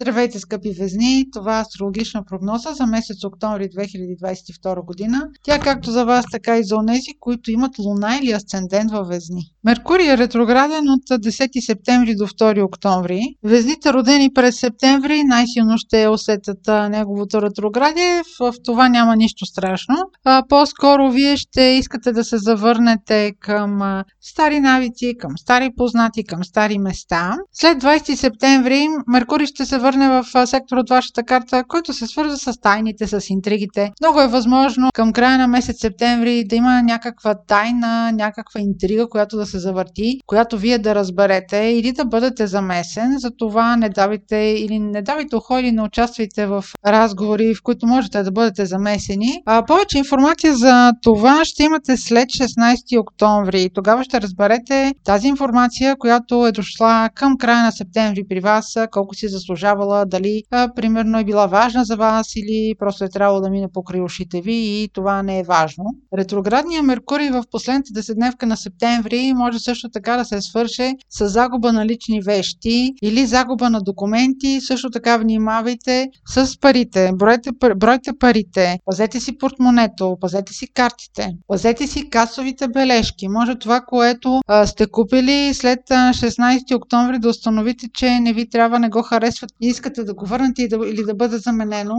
Здравейте, скъпи везни! Това е астрологична прогноза за месец октомври 2022 година. Тя както за вас, така и за онези, които имат луна или асцендент във везни. Меркурий е ретрограден от 10 септември до 2 октомври. Везните родени през септември най-силно ще усетят неговото ретроградие. В това няма нищо страшно. По-скоро вие ще искате да се завърнете към стари навици, към стари познати, към стари места. След 20 септември Меркурий ще се върне в сектор от вашата карта, който се свърза с тайните, с интригите. Много е възможно към края на месец септември да има някаква тайна, някаква интрига, която да се завърти, която вие да разберете или да бъдете замесен. Затова не давайте или не давайте ухо или не участвайте в разговори, в които можете да бъдете замесени. А повече информация за това ще имате след 16 октомври. Тогава ще разберете тази информация, която е дошла към края на септември при вас, колко си заслужава решавала дали а, примерно е била важна за вас или просто е трябвало да мине покрай ушите ви и това не е важно. Ретроградният Меркурий в последната деседневка на септември може също така да се свърше с загуба на лични вещи или загуба на документи. Също така внимавайте с парите. Бройте, бройте парите. Пазете си портмонето, пазете си картите, пазете си касовите бележки. Може това, което а, сте купили след 16 октомври да установите, че не ви трябва, не го харесват и искате да го върнете или да бъде заменено,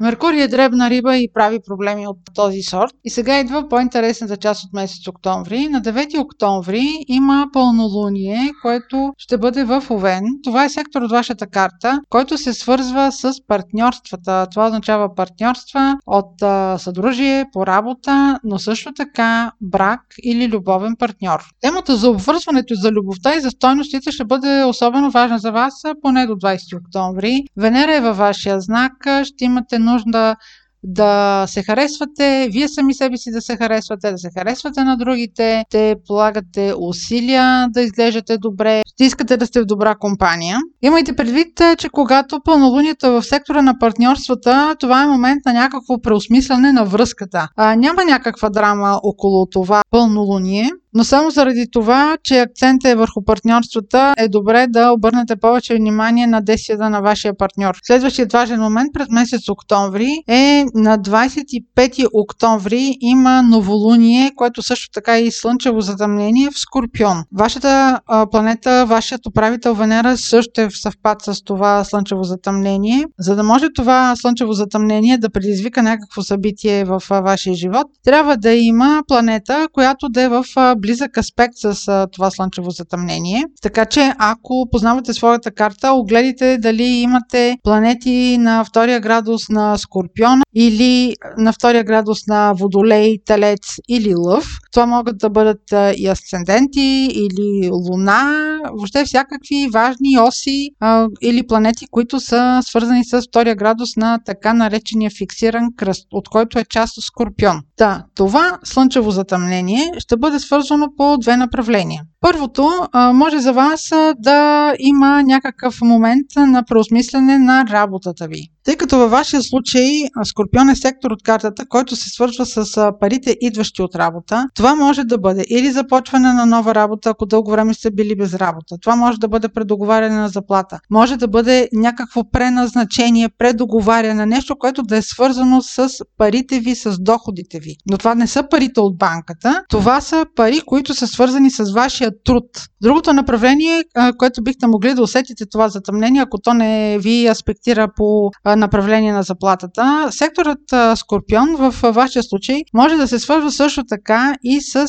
Меркурий е дребна риба и прави проблеми от този сорт. И сега идва по-интересната част от месец октомври. На 9 октомври има пълнолуние, което ще бъде в Овен. Това е сектор от вашата карта, който се свързва с партньорствата. Това означава партньорства от а, съдружие, по работа, но също така брак или любовен партньор. Темата за обвързването за любовта и за стойностите ще бъде особено важна за вас поне до 20 октомври. Венера е във вашия знак, ще имате нужда да се харесвате, вие сами себе си да се харесвате, да се харесвате на другите, те полагате усилия да изглеждате добре, ще искате да сте в добра компания. Имайте предвид, че когато пълнолунието е в сектора на партньорствата, това е момент на някакво преосмислене на връзката. А, няма някаква драма около това пълнолуние. Но само заради това, че акцентът е върху партньорствата, е добре да обърнете повече внимание на действията на вашия партньор. Следващият важен момент през месец октомври е на 25 октомври има новолуние, което също така е и слънчево затъмнение в Скорпион. Вашата а, планета, вашият управител Венера също е в съвпад с това слънчево затъмнение. За да може това слънчево затъмнение да предизвика някакво събитие в а, вашия живот, трябва да има планета, която да е в а, близък аспект с а, това слънчево затъмнение. Така че, ако познавате своята карта, огледайте дали имате планети на втория градус на Скорпиона или на втория градус на Водолей, Телец или Лъв. Това могат да бъдат и асценденти или Луна, въобще всякакви важни оси а, или планети, които са свързани с втория градус на така наречения фиксиран кръст, от който е част от Скорпион. Да, това слънчево затъмнение ще бъде свързано по две направления. Първото, може за вас да има някакъв момент на преосмислене на работата ви. Тъй като във вашия случай Скорпион е сектор от картата, който се свързва с парите, идващи от работа, това може да бъде или започване на нова работа, ако дълго време сте били без работа. Това може да бъде предоговаряне на заплата. Може да бъде някакво преназначение, предоговаряне, нещо, което да е свързано с парите ви, с доходите ви. Но това не са парите от банката, това са пари, които са свързани с вашия труд. Другото направление, което бихте могли да усетите това затъмнение, ако то не ви аспектира по направление на заплатата, секторът Скорпион в вашия случай може да се свързва също така и с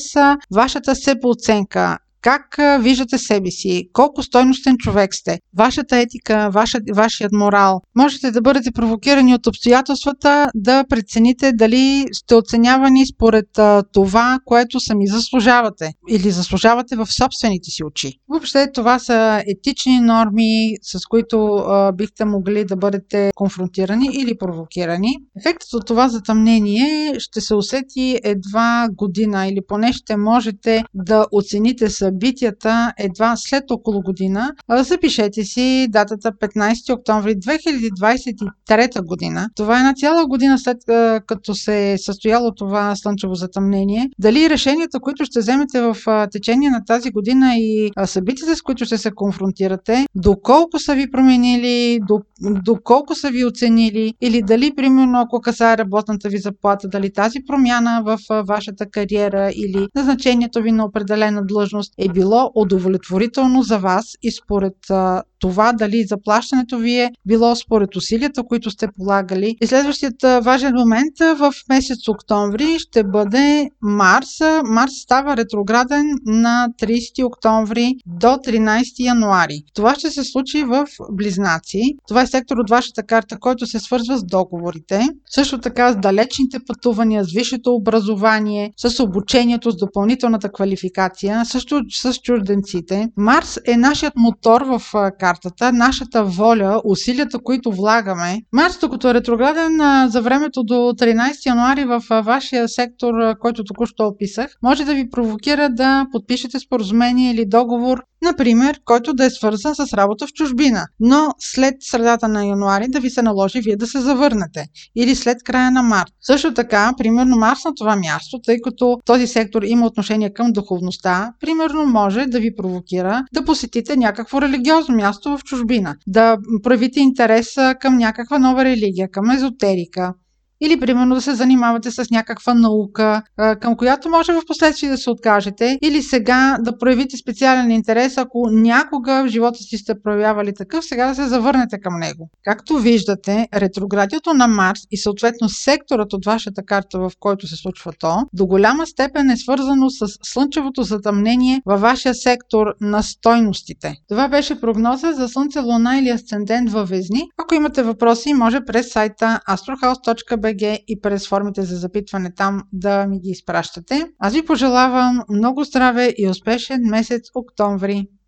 вашата себеоценка как виждате себе си? Колко стойностен човек сте? Вашата етика, ваша, вашият морал. Можете да бъдете провокирани от обстоятелствата да прецените дали сте оценявани според това, което сами заслужавате или заслужавате в собствените си очи. Въобще това са етични норми, с които а, бихте могли да бъдете конфронтирани или провокирани. Ефектът от това затъмнение ще се усети едва година или поне ще можете да оцените събитията събитията едва след около година, запишете си датата 15 октомври 2023 година. Това е една цяла година след като се е състояло това слънчево затъмнение. Дали решенията, които ще вземете в течение на тази година и събитията, с които ще се конфронтирате, доколко са ви променили, доколко са ви оценили или дали, примерно, ако касае работната ви заплата, дали тази промяна в вашата кариера или назначението ви на определена длъжност е било удовлетворително за вас и според това дали заплащането ви е било според усилията, които сте полагали. И следващият важен момент в месец октомври ще бъде Марс. Марс става ретрограден на 30 октомври до 13 януари. Това ще се случи в Близнаци. Това е сектор от вашата карта, който се свързва с договорите. Също така с далечните пътувания, с висшето образование, с обучението, с допълнителната квалификация, също с чужденците. Марс е нашият мотор в карта картата, нашата воля, усилията, които влагаме. Марс, докато е ретрограден за времето до 13 януари в вашия сектор, който току-що описах, може да ви провокира да подпишете споразумение или договор например, който да е свързан с работа в чужбина, но след средата на януари да ви се наложи вие да се завърнете или след края на март. Също така, примерно Марс на това място, тъй като този сектор има отношение към духовността, примерно може да ви провокира да посетите някакво религиозно място в чужбина, да проявите интерес към някаква нова религия, към езотерика, или примерно да се занимавате с някаква наука, към която може в последствие да се откажете, или сега да проявите специален интерес, ако някога в живота си сте проявявали такъв, сега да се завърнете към него. Както виждате, ретроградието на Марс и съответно секторът от вашата карта, в който се случва то, до голяма степен е свързано с слънчевото затъмнение във вашия сектор на стойностите. Това беше прогноза за Слънце, Луна или Асцендент във Везни. Ако имате въпроси, може през сайта astrohouse.bg BG и през формите за запитване там да ми ги изпращате. Аз ви пожелавам много здраве и успешен месец октомври!